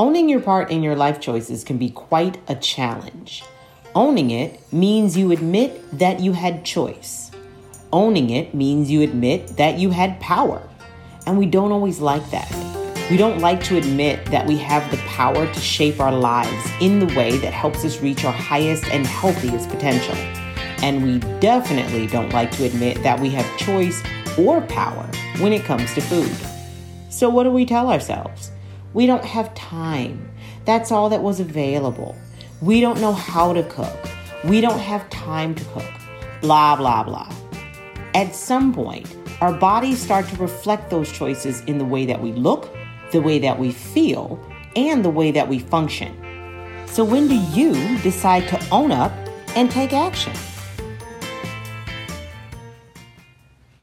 Owning your part in your life choices can be quite a challenge. Owning it means you admit that you had choice. Owning it means you admit that you had power. And we don't always like that. We don't like to admit that we have the power to shape our lives in the way that helps us reach our highest and healthiest potential. And we definitely don't like to admit that we have choice or power when it comes to food. So, what do we tell ourselves? We don't have time. That's all that was available. We don't know how to cook. We don't have time to cook. Blah, blah, blah. At some point, our bodies start to reflect those choices in the way that we look, the way that we feel, and the way that we function. So, when do you decide to own up and take action?